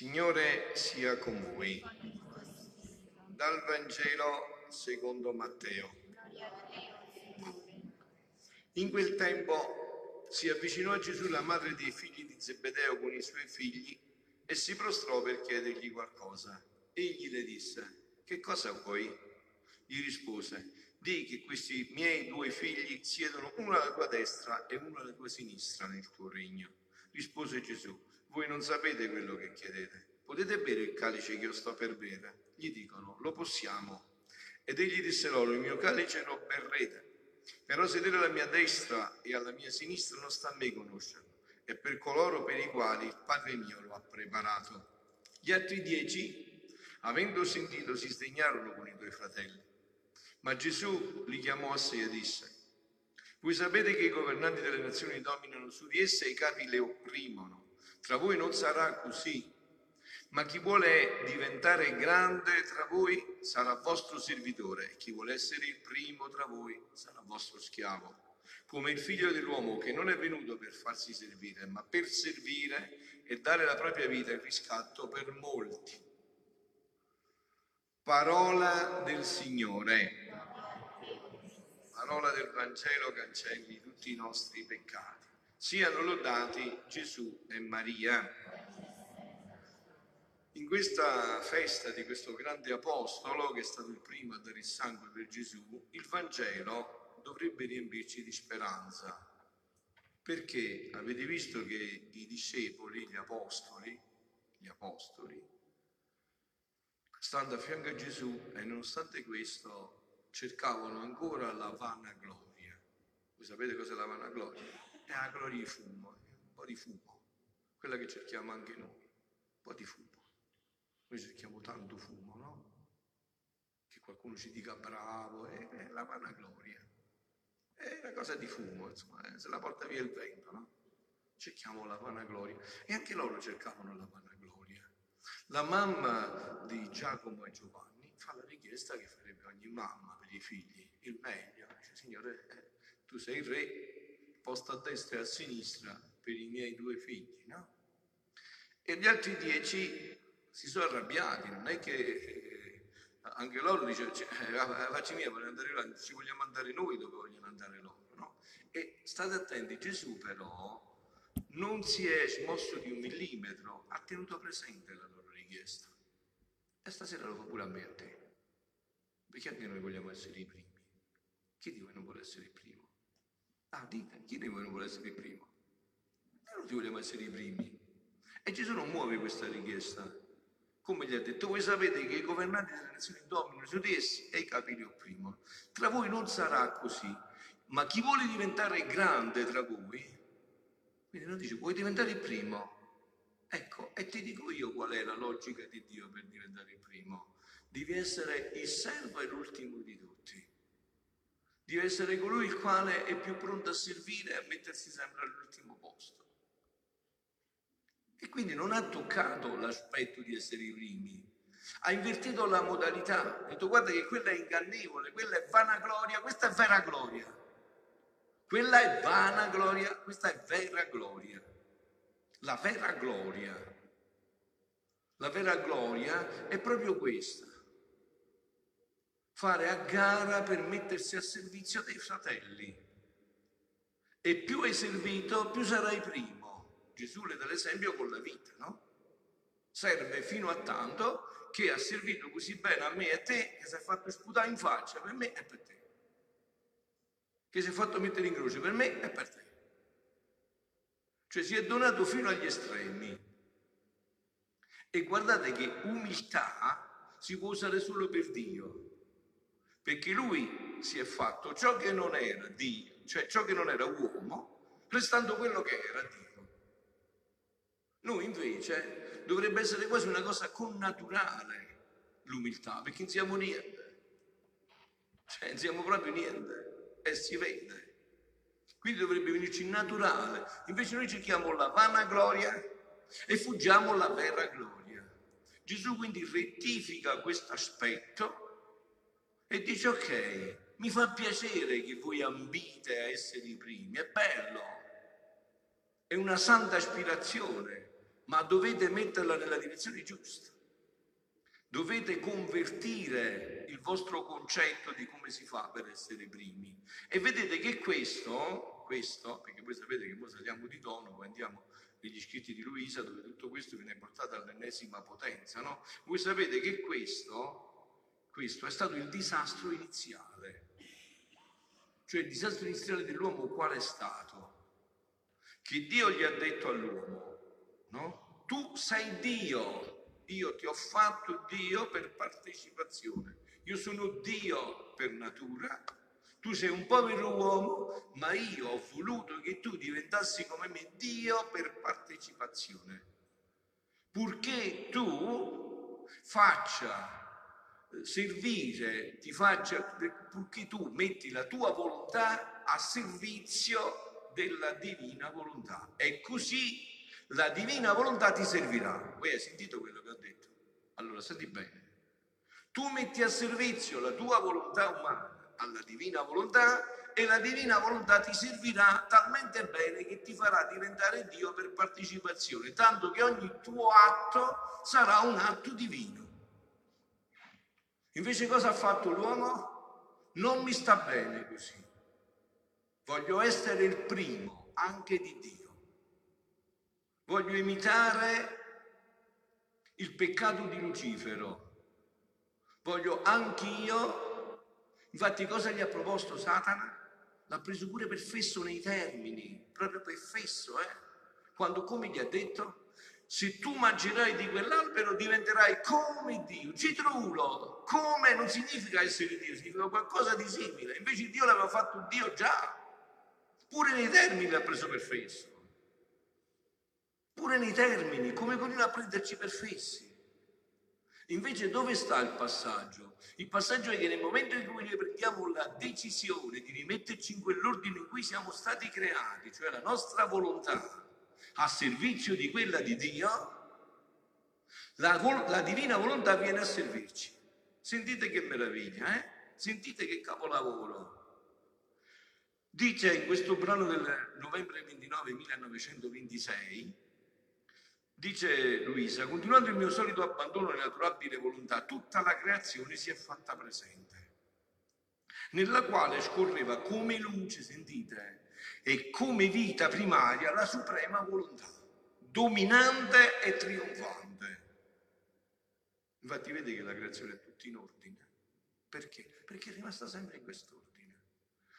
Signore sia con voi. Dal Vangelo secondo Matteo. In quel tempo si avvicinò a Gesù la madre dei figli di Zebedeo con i suoi figli e si prostrò per chiedergli qualcosa. Egli le disse, che cosa vuoi? Gli rispose, di che questi miei due figli siedono uno alla tua destra e uno alla tua sinistra nel tuo regno. Rispose Gesù, voi non sapete quello che chiedete. Potete bere il calice che io sto per bere? Gli dicono, lo possiamo. Ed egli disse loro, il mio calice lo berrete. Però sedere alla mia destra e alla mia sinistra non sta a me conoscerlo, è per coloro per i quali il Padre mio lo ha preparato. Gli altri dieci, avendo sentito, si sdegnarono con i due fratelli. Ma Gesù li chiamò a sé e disse, voi sapete che i governanti delle nazioni dominano su di esse e i capi le opprimono. Tra voi non sarà così, ma chi vuole diventare grande tra voi sarà vostro servitore e chi vuole essere il primo tra voi sarà vostro schiavo. Come il figlio dell'uomo che non è venuto per farsi servire, ma per servire e dare la propria vita in riscatto per molti. Parola del Signore. Parola del Vangelo cancelli tutti i nostri peccati. Siano lodati Gesù e Maria. In questa festa di questo grande apostolo, che è stato il primo a dare il sangue per Gesù, il Vangelo dovrebbe riempirci di speranza. Perché avete visto che i discepoli, gli apostoli, gli apostoli, stando a fianco a Gesù e nonostante questo cercavano ancora la vana gloria. Voi sapete cos'è la vana gloria? è la gloria di fumo, un po' di fumo, quella che cerchiamo anche noi, un po' di fumo. Noi cerchiamo tanto fumo, no? Che qualcuno ci dica bravo, è, è la vanagloria. È una cosa di fumo, insomma, eh, se la porta via il vento, no? Cerchiamo la vanagloria. E anche loro cercavano la vanagloria. La mamma di Giacomo e Giovanni fa la richiesta che farebbe ogni mamma per i figli, il meglio. Dice, Signore, eh, tu sei il re, posto a destra e a sinistra per i miei due figli, no? E gli altri dieci si sono arrabbiati, non è che eh, anche loro dicono, cioè, mia, voglio andare là, ci vogliamo andare noi dove vogliono andare loro, no? E state attenti, Gesù però non si è smosso di un millimetro, ha tenuto presente la loro richiesta. E stasera lo fa pure a me a te. Perché anche noi vogliamo essere i primi. Chi di voi non vuole essere il primo? Ah, dite, chi di voi non vuole essere il primo? Noi tutti vogliamo essere i primi. E Gesù non muove questa richiesta. Come gli ha detto, voi sapete che i governanti delle nazioni dominano su di essi e i capi li opprimono. Tra voi non sarà così, ma chi vuole diventare grande tra voi, quindi non dice, vuoi diventare il primo? Ecco, e ti dico io qual è la logica di Dio per diventare il primo. Devi essere il servo e l'ultimo di tutti deve essere colui il quale è più pronto a servire e a mettersi sempre all'ultimo. E quindi non ha toccato l'aspetto di essere i primi, ha invertito la modalità, ha detto guarda che quella è ingannevole, quella è vana gloria, questa è vera gloria. Quella è vana gloria, questa è vera gloria. La vera gloria. La vera gloria è proprio questa fare a gara per mettersi a servizio dei fratelli. E più hai servito, più sarai primo. Gesù le dà l'esempio con la vita, no? Serve fino a tanto che ha servito così bene a me e a te che si è fatto sputare in faccia per me e per te. Che si è fatto mettere in croce per me e per te. Cioè si è donato fino agli estremi. E guardate che umiltà si può usare solo per Dio perché lui si è fatto ciò che non era Dio, cioè ciò che non era uomo, restando quello che era Dio. Noi invece dovrebbe essere quasi una cosa connaturale l'umiltà, perché non siamo niente, cioè non siamo proprio niente e si vede. Quindi dovrebbe venirci naturale, invece noi cerchiamo la vana gloria e fuggiamo la vera gloria. Gesù quindi rettifica questo aspetto e dice ok, mi fa piacere che voi ambite a essere i primi, è bello, è una santa aspirazione, ma dovete metterla nella direzione giusta. Dovete convertire il vostro concetto di come si fa per essere primi. E vedete che questo, questo, perché voi sapete che noi saliamo di tono, poi andiamo negli scritti di Luisa, dove tutto questo viene portato all'ennesima potenza, no? Voi sapete che questo, questo è stato il disastro iniziale. Cioè il disastro iniziale dell'uomo qual è stato? Che Dio gli ha detto all'uomo, no? Tu sei Dio, io ti ho fatto Dio per partecipazione. Io sono Dio per natura. Tu sei un povero uomo, ma io ho voluto che tu diventassi come me Dio per partecipazione. Purché tu faccia eh, servire, ti faccia, purché tu metti la tua volontà a servizio della divina volontà. E così la divina volontà ti servirà. Voi hai sentito quello che ho detto? Allora senti bene. Tu metti a servizio la tua volontà umana alla divina volontà e la divina volontà ti servirà talmente bene che ti farà diventare Dio per partecipazione, tanto che ogni tuo atto sarà un atto divino. Invece cosa ha fatto l'uomo? Non mi sta bene così. Voglio essere il primo anche di Dio. Voglio imitare il peccato di Lucifero. Voglio anch'io, infatti cosa gli ha proposto Satana? L'ha preso pure per fesso nei termini, proprio per fesso, eh? Quando come gli ha detto? Se tu mangerai di quell'albero diventerai come Dio. Citrulo, come non significa essere Dio, significa qualcosa di simile. Invece Dio l'aveva fatto Dio già. Pure nei termini l'ha preso per fesso pure nei termini, come continua a prenderci per fessi. Invece dove sta il passaggio? Il passaggio è che nel momento in cui noi prendiamo la decisione di rimetterci in quell'ordine in cui siamo stati creati, cioè la nostra volontà, a servizio di quella di Dio, la, la divina volontà viene a servirci. Sentite che meraviglia, eh? Sentite che capolavoro. Dice in questo brano del novembre 29 1926, Dice Luisa, continuando il mio solito abbandono all'inaturabile volontà, tutta la creazione si è fatta presente, nella quale scorreva come luce, sentite, e come vita primaria la suprema volontà, dominante e trionfante. Infatti vede che la creazione è tutta in ordine. Perché? Perché è rimasta sempre in quest'ordine.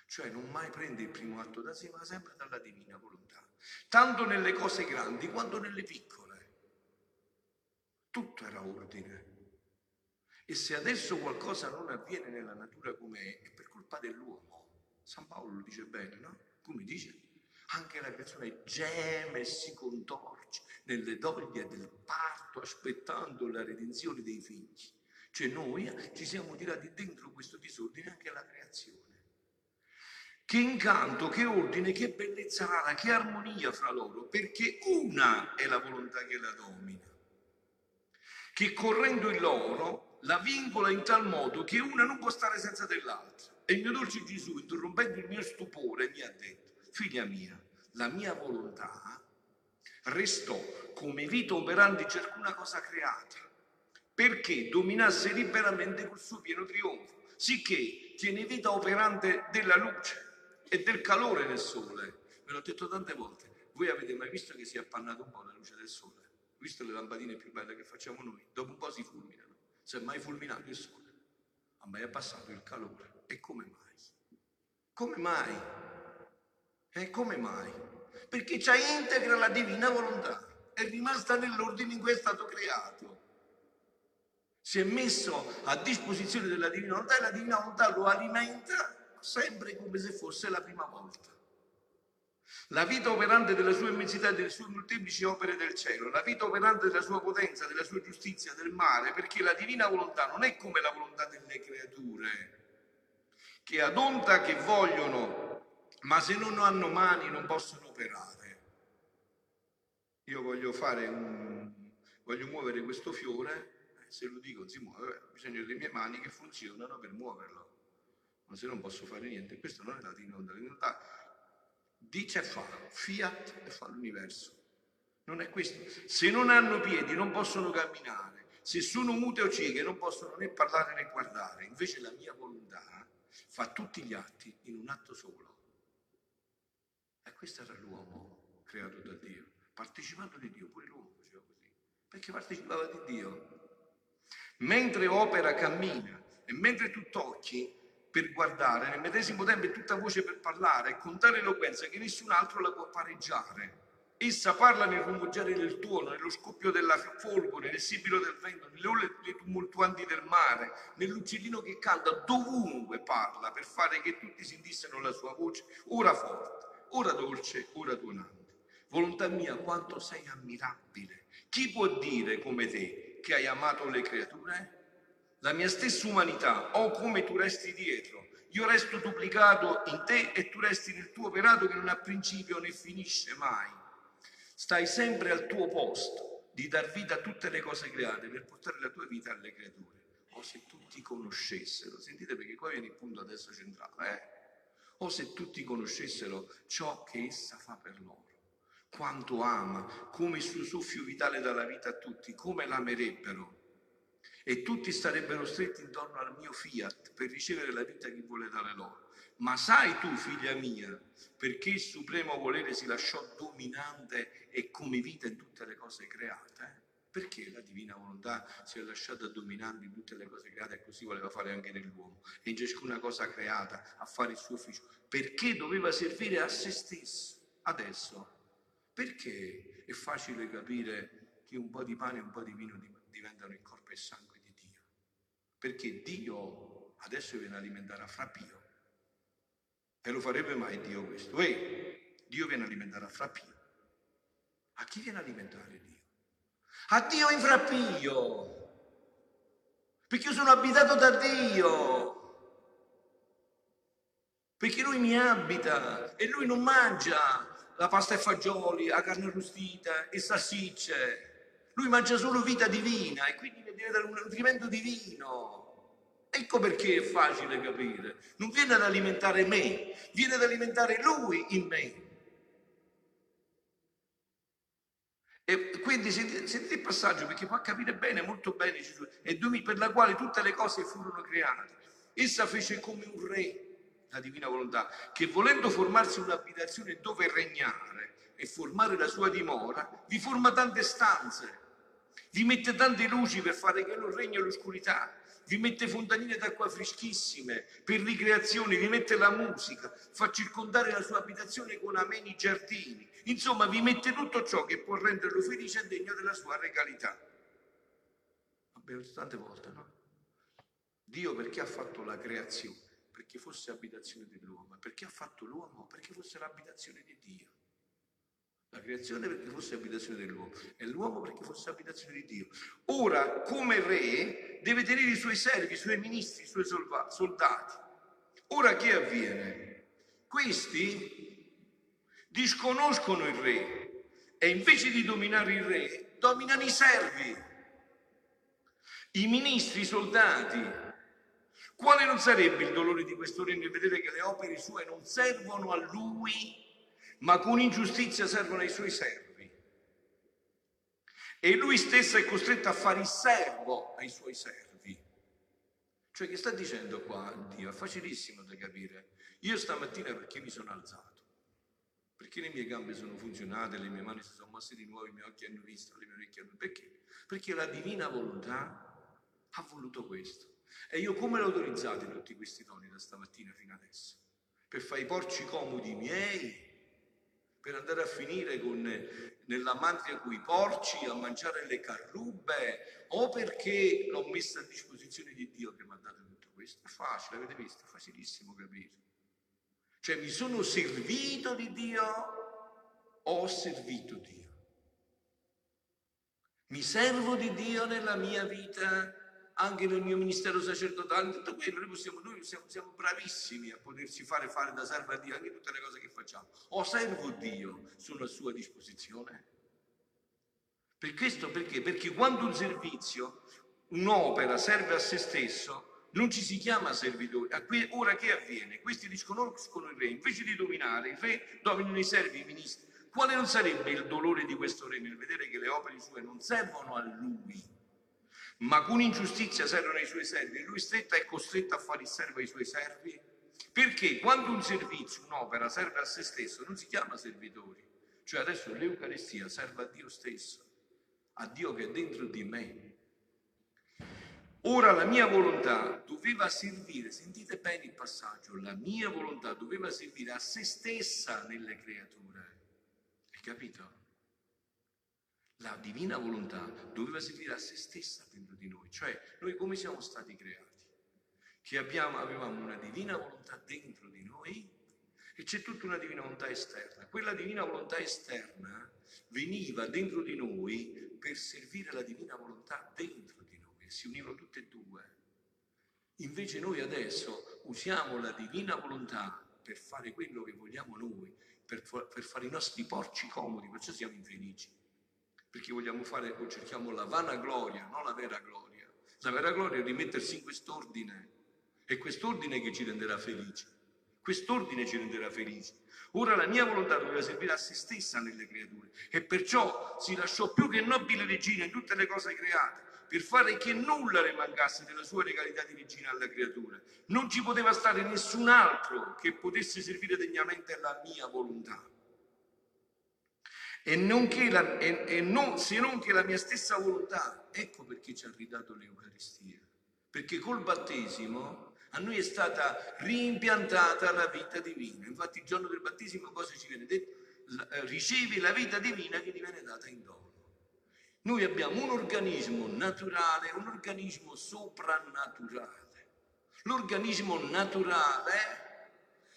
Cioè non mai prende il primo atto da sé, ma sempre dalla divina volontà. Tanto nelle cose grandi quanto nelle piccole tutto era ordine. E se adesso qualcosa non avviene nella natura com'è, è per colpa dell'uomo. San Paolo lo dice bene, no? Come dice? Anche la creazione geme e si contorce nelle doglie del parto aspettando la redenzione dei figli. Cioè noi ci siamo tirati dentro questo disordine anche alla creazione. Che incanto, che ordine, che bellezza rara, che armonia fra loro, perché una è la volontà che la domina che correndo in loro la vincola in tal modo che una non può stare senza dell'altra. E il mio dolce Gesù, interrompendo il mio stupore, mi ha detto, figlia mia, la mia volontà restò come vita operante ciascuna cosa creata, perché dominasse liberamente col suo pieno trionfo, sicché tiene vita operante della luce e del calore del sole. Ve l'ho detto tante volte, voi avete mai visto che si è appannato un po' la luce del sole? Visto le lampadine più belle che facciamo noi, dopo un po' si fulminano. Si è mai fulminato il sole? A me è passato il calore. E come mai? Come mai? E come mai? Perché c'è integra la divina volontà, è rimasta nell'ordine in cui è stato creato. Si è messo a disposizione della divina volontà e la divina volontà lo alimenta sempre come se fosse la prima volta. La vita operante della sua immensità e delle sue molteplici opere del cielo, la vita operante della sua potenza, della sua giustizia, del mare, perché la divina volontà non è come la volontà delle creature, che ad onta che vogliono, ma se non hanno mani non possono operare. Io voglio fare un, voglio muovere questo fiore se lo dico si muove, ho bisogno delle mie mani che funzionano per muoverlo. Ma se non posso fare niente, questo non è la divinità. La divinità dice e fa, fiat e fa l'universo. Non è questo. Se non hanno piedi non possono camminare, se sono mute o cieche non possono né parlare né guardare. Invece la mia volontà fa tutti gli atti in un atto solo. E questo era l'uomo creato da Dio, partecipando di Dio, pure l'uomo faceva così, perché partecipava di Dio. Mentre opera cammina e mentre tu tocchi per guardare, nel medesimo tempo è tutta voce per parlare, con tale eloquenza che nessun altro la può pareggiare. Essa parla nel rumeggiare del tuono, nello scoppio della folgore, nel sibilo del vento, nelle ore tumultuanti del mare, nell'uccellino che canta, dovunque parla per fare che tutti sentissero la sua voce, ora forte, ora dolce, ora tuonante. Volontà mia, quanto sei ammirabile. Chi può dire come te che hai amato le creature? La mia stessa umanità, o come tu resti dietro. Io resto duplicato in te e tu resti nel tuo operato che non ha principio né finisce mai stai sempre al tuo posto di dar vita a tutte le cose create per portare la tua vita alle creature. O se tutti conoscessero, sentite perché qua viene il punto adesso centrale, eh? o se tutti conoscessero ciò che essa fa per loro, quanto ama, come il suo soffio vitale dà la vita a tutti, come l'amerebbero. E tutti starebbero stretti intorno al mio fiat per ricevere la vita che vuole dare loro. Ma sai tu, figlia mia, perché il supremo volere si lasciò dominante e come vita in tutte le cose create? Perché la divina volontà si è lasciata dominante in tutte le cose create e così voleva fare anche nell'uomo e in ciascuna cosa creata a fare il suo ufficio? Perché doveva servire a se stesso? Adesso, perché è facile capire che un po' di pane e un po' di vino diventano il corpo e sangue? Perché Dio adesso viene alimentare a frappio e lo farebbe mai Dio questo? Ehi, Dio viene alimentare a frappio. A chi viene alimentare Dio? A Dio in frappio. Perché io sono abitato da Dio. Perché Lui mi abita e Lui non mangia la pasta e fagioli, la carne arrostita e salsicce. Lui mangia solo vita divina e quindi dare un nutrimento divino. Ecco perché è facile capire. Non viene ad alimentare me, viene ad alimentare lui in me. E quindi sentite il passaggio perché fa capire bene, molto bene Gesù, e per la quale tutte le cose furono create. Essa fece come un re, la divina volontà, che volendo formarsi un'abitazione dove regnare e formare la sua dimora, vi forma tante stanze, vi mette tante luci per fare che non regni l'oscurità, vi mette fontanine d'acqua freschissime per ricreazione, vi mette la musica, fa circondare la sua abitazione con ameni giardini. Insomma, vi mette tutto ciò che può renderlo felice e degno della sua regalità. Abbiamo tante volte, no? Dio perché ha fatto la creazione? Perché fosse abitazione dell'uomo. Perché ha fatto l'uomo? Perché fosse l'abitazione di Dio. La creazione perché fosse abitazione dell'uomo e l'uomo perché fosse abitazione di Dio. Ora, come re, deve tenere i suoi servi, i suoi ministri, i suoi soldati. Ora che avviene? Questi disconoscono il re e invece di dominare il re, dominano i servi, i ministri, i soldati. Quale non sarebbe il dolore di questo re nel vedere che le opere sue non servono a lui ma con ingiustizia servono ai suoi servi. E lui stesso è costretto a fare il servo ai suoi servi. Cioè che sta dicendo qua Dio? È facilissimo da capire. Io stamattina perché mi sono alzato? Perché le mie gambe sono funzionate, le mie mani si sono mosse di nuovo, i miei occhi hanno visto, le mie orecchie hanno... Perché? Perché la divina volontà ha voluto questo. E io come l'ho autorizzato tutti questi doni da stamattina fino adesso? Per fare i porci comodi miei per andare a finire con, nella madre con i porci, a mangiare le carrubbe, o perché l'ho messa a disposizione di Dio che mi ha dato tutto questo. È facile, avete visto? È facilissimo capire. Cioè mi sono servito di Dio o ho servito Dio? Mi servo di Dio nella mia vita anche nel mio ministero sacerdotale, tutto quello, noi, possiamo, siamo, siamo, bravissimi a poterci fare fare da servo a Dio anche tutte le cose che facciamo. O servo Dio, sono a sua disposizione. Per questo perché? Perché quando un servizio, un'opera serve a se stesso, non ci si chiama servitori. Ora che avviene? Questi disconoscono il re, invece di dominare, il re dominano i servi, i ministri. Quale non sarebbe il dolore di questo re nel vedere che le opere sue non servono a lui, ma con ingiustizia servono ai suoi servi lui stretto è costretto a fare il servo ai suoi servi? Perché quando un servizio, un'opera serve a se stesso, non si chiama servitori. Cioè adesso l'Eucaristia serve a Dio stesso, a Dio che è dentro di me. Ora la mia volontà doveva servire, sentite bene il passaggio, la mia volontà doveva servire a se stessa nelle creature. Hai capito? La divina volontà doveva servire a se stessa dentro di noi, cioè noi come siamo stati creati? Che abbiamo, avevamo una divina volontà dentro di noi e c'è tutta una divina volontà esterna. Quella divina volontà esterna veniva dentro di noi per servire la divina volontà dentro di noi, si univano tutte e due. Invece noi adesso usiamo la divina volontà per fare quello che vogliamo noi, per, per fare i nostri porci comodi, perciò siamo infelici. Perché vogliamo fare o cerchiamo la vana gloria, non la vera gloria. La vera gloria è rimettersi in quest'ordine. È quest'ordine che ci renderà felici. Quest'ordine ci renderà felici. Ora la mia volontà doveva servire a se stessa nelle creature e perciò si lasciò più che nobile regina in tutte le cose create per fare che nulla ne mancasse della sua regalità di regina alla creatura. Non ci poteva stare nessun altro che potesse servire degnamente alla mia volontà. E, non la, e, e non, se non che la mia stessa volontà, ecco perché ci ha ridato l'Eucaristia, perché col battesimo a noi è stata rimpiantata la vita divina. Infatti il giorno del battesimo cosa ci viene detto? Eh, ricevi la vita divina che ti viene data in dono. Noi abbiamo un organismo naturale un organismo soprannaturale. L'organismo naturale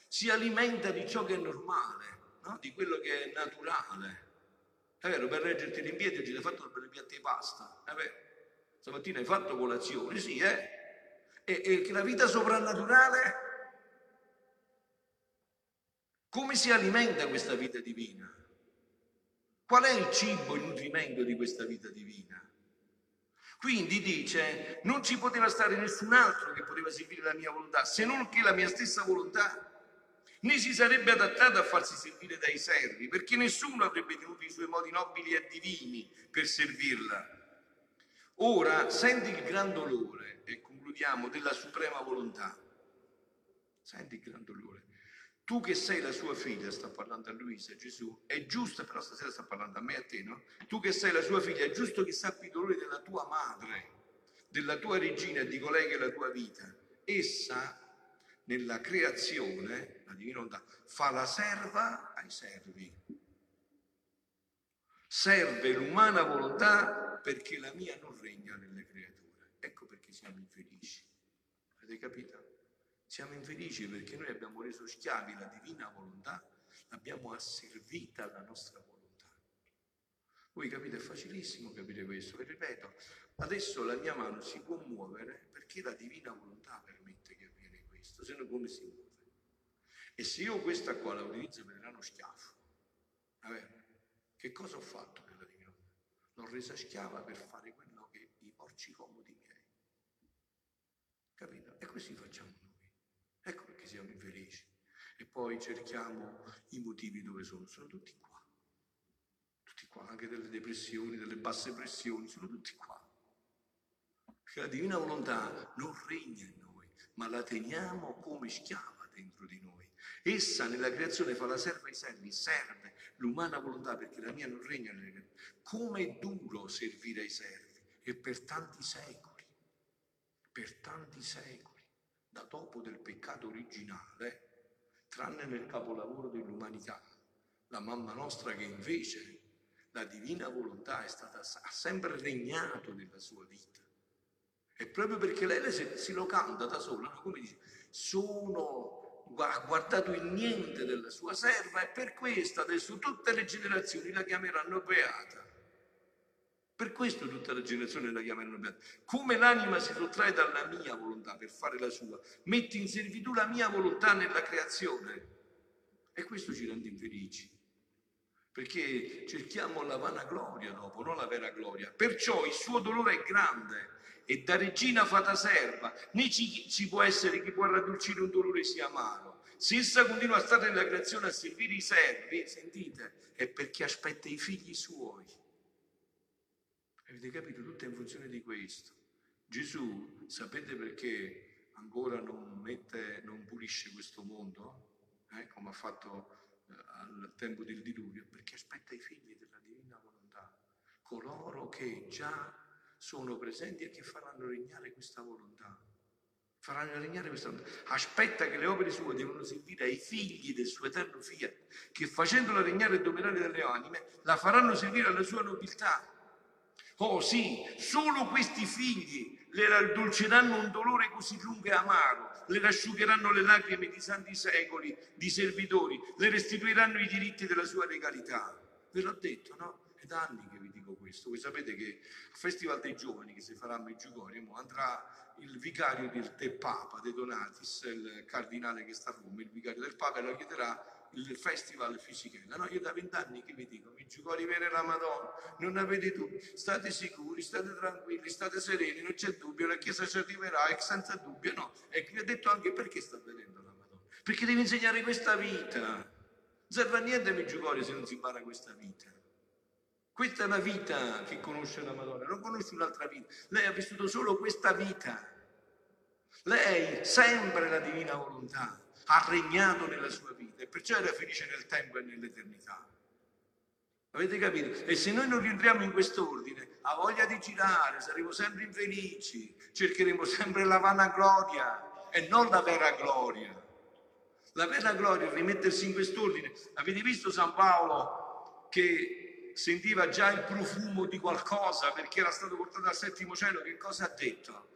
si alimenta di ciò che è normale, no? di quello che è naturale. È vero, per reggerti in piedi oggi hai fatto per i piatti di pasta, è vero. Stamattina hai fatto colazione, sì, eh, e, e la vita soprannaturale, come si alimenta questa vita divina? Qual è il cibo, il nutrimento di questa vita divina? Quindi dice, non ci poteva stare nessun altro che poteva servire la mia volontà, se non che la mia stessa volontà. Né si sarebbe adattato a farsi servire dai servi, perché nessuno avrebbe tenuto i suoi modi nobili e divini per servirla. Ora senti il gran dolore concludiamo, della suprema volontà. Senti il gran dolore. Tu che sei la sua figlia, sta parlando a Luisa, Gesù, è giusto, però stasera sta parlando a me e a te, no? Tu che sei la sua figlia, è giusto che sappi i dolori della tua madre, della tua regina e di colei che è la tua vita. Essa, nella creazione, la divina volontà, fa la serva ai servi. Serve l'umana volontà perché la mia non regna nelle creature. Ecco perché siamo infelici. Avete capito? Siamo infelici perché noi abbiamo reso schiavi la divina volontà, l'abbiamo asservita alla nostra volontà. Voi capite, è facilissimo capire questo. E ripeto, adesso la mia mano si può muovere perché la divina volontà che se no come si muove? E se io questa qua la utilizzo per uno schiaffo, vabbè, che cosa ho fatto per la volontà? L'ho resa schiava per fare quello che i porci comodi miei Capito? E così facciamo noi. Ecco perché siamo infelici. E poi cerchiamo i motivi dove sono. Sono tutti qua. Tutti qua, anche delle depressioni, delle basse pressioni, sono tutti qua. Perché la divina volontà non regna in noi, ma la teniamo come schiava dentro di noi. Essa nella creazione fa la serva ai servi, serve l'umana volontà perché la mia non regna nelle creature. Come è duro servire ai servi e per tanti secoli per tanti secoli, da dopo del peccato originale, tranne nel capolavoro dell'umanità, la mamma nostra che invece la divina volontà è stata, ha sempre regnato nella sua vita. E proprio perché lei si, lo canta da sola, come dice, sono, ha guardato il niente della sua serva e per questo adesso tutte le generazioni la chiameranno beata. Per questo tutta la generazione la chiamano beata. Come l'anima si sottrae dalla mia volontà per fare la sua, mette in servitù la mia volontà nella creazione. E questo ci rende infelici. Perché cerchiamo la vana gloria dopo, non la vera gloria. Perciò il suo dolore è grande e da regina fata serva, né ci, ci può essere chi può raddolcire un dolore sia amaro. Se essa continua a stare nella creazione a servire i servi, sentite, è perché aspetta i figli suoi. Avete capito? Tutto è in funzione di questo. Gesù, sapete perché ancora non, mette, non pulisce questo mondo? Eh, come ha fatto al tempo del diluvio? Perché aspetta i figli della divina volontà, coloro che già sono presenti e che faranno regnare questa volontà. Faranno regnare questa volontà. Aspetta che le opere sue devono servire ai figli del suo eterno fiat, che facendola regnare e dominare delle anime, la faranno servire alla sua nobiltà. Oh sì, solo questi figli le raddolceranno un dolore così lungo e amaro, le rasciugheranno le lacrime di santi secoli di servitori, le restituiranno i diritti della sua regalità. Ve l'ho detto, no? È da anni che vi dico questo. Voi sapete che al Festival dei Giovani che si farà a Meggiugorio andrà il vicario del te Papa, De Donatis, il cardinale che sta a Roma, il vicario del Papa, e lo chiederà il festival Fisichella. No, io da vent'anni che vi dico, giocò a rivere la Madonna, non avete dubbi, state sicuri, state tranquilli, state sereni, non c'è dubbio, la Chiesa ci arriverà e senza dubbio no. E vi ho detto anche perché sta venendo la Madonna. Perché devi insegnare questa vita. Non serve a niente Meggiugorio se non si impara questa vita. Questa è la vita che conosce la Madonna, non conosce un'altra vita. Lei ha vissuto solo questa vita. Lei, sempre la divina volontà, ha regnato nella sua vita e perciò era felice nel tempo e nell'eternità. Avete capito? E se noi non rientriamo in quest'ordine, ha voglia di girare, saremo sempre infelici, cercheremo sempre la vanagloria e non la vera gloria. La vera gloria è rimettersi in quest'ordine. Avete visto San Paolo che sentiva già il profumo di qualcosa perché era stato portato al settimo cielo, che cosa ha detto?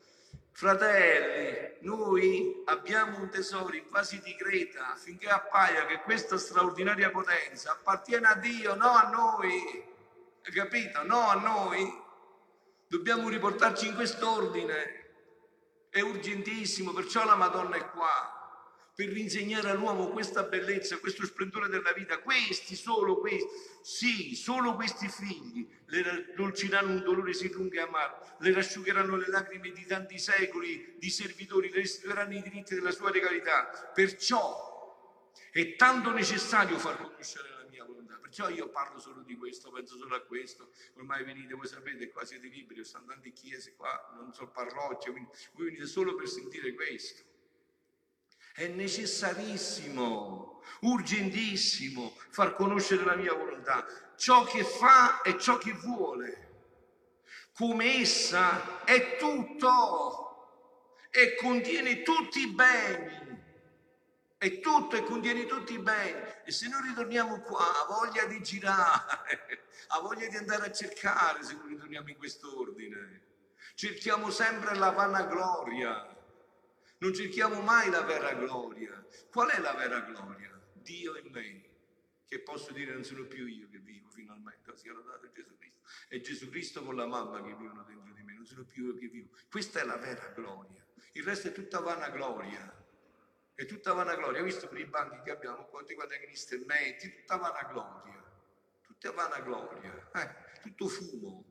Fratelli, noi abbiamo un tesoro in vasi di Creta affinché appaia che questa straordinaria potenza appartiene a Dio, no a noi. Hai capito? No a noi. Dobbiamo riportarci in quest'ordine. È urgentissimo, perciò la Madonna è qua per insegnare all'uomo questa bellezza, questo splendore della vita. Questi, solo questi, sì, solo questi figli le raddolciranno un dolore sì lungo e amaro, le rasciugheranno le lacrime di tanti secoli di servitori, le restituiranno i diritti della sua regalità. Perciò è tanto necessario far conoscere la mia volontà. Perciò io parlo solo di questo, penso solo a questo. Ormai venite, voi sapete, qua siete liberi, stanno tante chiese qua, non so parrocchie, quindi voi venite solo per sentire questo. È necessarissimo, urgentissimo far conoscere la mia volontà, ciò che fa e ciò che vuole, come essa è tutto e contiene tutti i beni. È tutto e contiene tutti i beni. E se noi ritorniamo qua, ha voglia di girare, ha voglia di andare a cercare se noi ritorniamo in quest'ordine. Cerchiamo sempre la vanagloria non cerchiamo mai la vera gloria. Qual è la vera gloria? Dio in me, che posso dire non sono più io che vivo finalmente, sia lodato Gesù Cristo. È Gesù Cristo con la mamma che vivono dentro di me, non sono più io che vivo. Questa è la vera gloria. Il resto è tutta vana gloria. È tutta vana gloria. Hai visto per i banchi che abbiamo, quanti guadagnisti e menti, tutta vana gloria. Tutta vana gloria. Eh, tutto fumo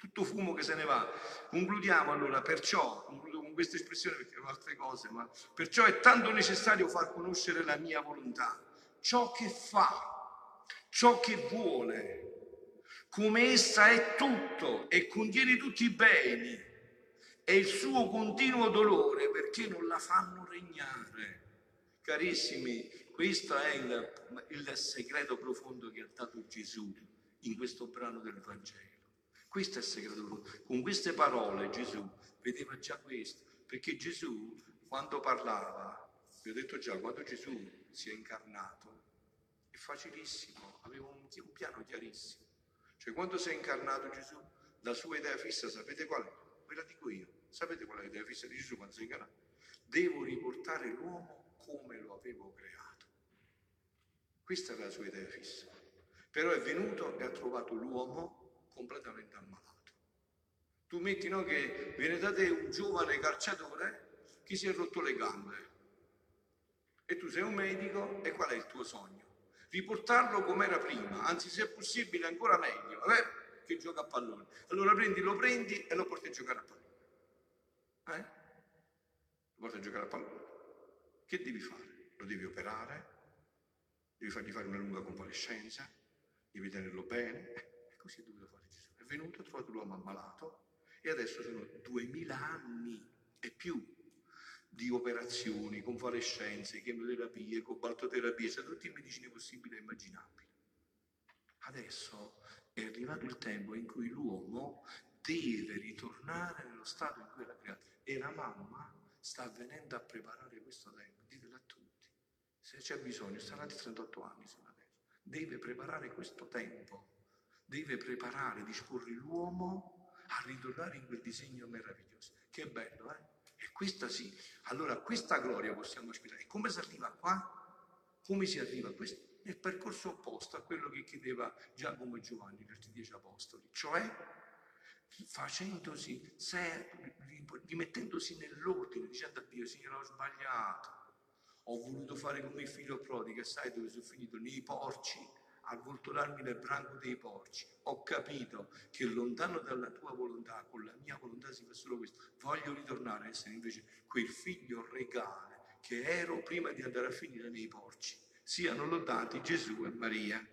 tutto fumo che se ne va. Concludiamo allora, perciò, concludo con questa espressione perché ho altre cose, ma perciò è tanto necessario far conoscere la mia volontà, ciò che fa, ciò che vuole, come essa è tutto e contiene tutti i beni, e il suo continuo dolore perché non la fanno regnare. Carissimi, questo è il, il segreto profondo che ha dato Gesù in questo brano del Vangelo. Questo è il segreto. Con queste parole Gesù vedeva già questo, perché Gesù quando parlava, vi ho detto già, quando Gesù si è incarnato, è facilissimo, aveva un, un piano chiarissimo. Cioè quando si è incarnato Gesù, la sua idea fissa, sapete qual è? Ve la dico io. Sapete qual è l'idea fissa di Gesù quando si è incarnato? Devo riportare l'uomo come lo avevo creato. Questa era la sua idea fissa. Però è venuto e ha trovato l'uomo completamente ammalato. Tu metti no, che viene da te un giovane calciatore che si è rotto le gambe e tu sei un medico e qual è il tuo sogno? Riportarlo come era prima, anzi se è possibile ancora meglio, eh? che gioca a pallone. Allora prendi, lo prendi e lo porti a giocare a pallone. Eh? Lo porti a giocare a pallone. Che devi fare? Lo devi operare? Devi fargli fare una lunga convalescenza? Devi tenerlo bene? E così è dovuto fare Gesù. È venuto, ha trovato l'uomo ammalato e adesso sono duemila anni e più di operazioni, convalescenze, chemioterapie, cobaltoterapie, cioè tutte le medicine possibili e immaginabili. Adesso è arrivato il tempo in cui l'uomo deve ritornare nello stato in cui era creato. E la mamma sta venendo a preparare questo tempo, ditelo a tutti. Se c'è bisogno, sarà di 38 anni sulla terra. Deve preparare questo tempo, deve preparare, disporre l'uomo a ritornare in quel disegno meraviglioso. Che bello, eh? E questa sì, allora questa gloria possiamo aspirare. E come si arriva qua? Come si arriva a questo? Nel percorso opposto a quello che chiedeva Giacomo e Giovanni, gli altri dieci apostoli, cioè facendosi, rimettendosi nell'ordine, dicendo a Dio, Signore, ho sbagliato, ho voluto fare come il figlio prodigo, sai dove sono finito? Nei porci, avvoltolarmi nel branco dei porci. Ho capito che lontano dalla tua volontà, con la mia volontà si fa solo questo. Voglio ritornare a essere invece quel figlio regale che ero prima di andare a finire nei porci. Siano lodati Gesù e Maria.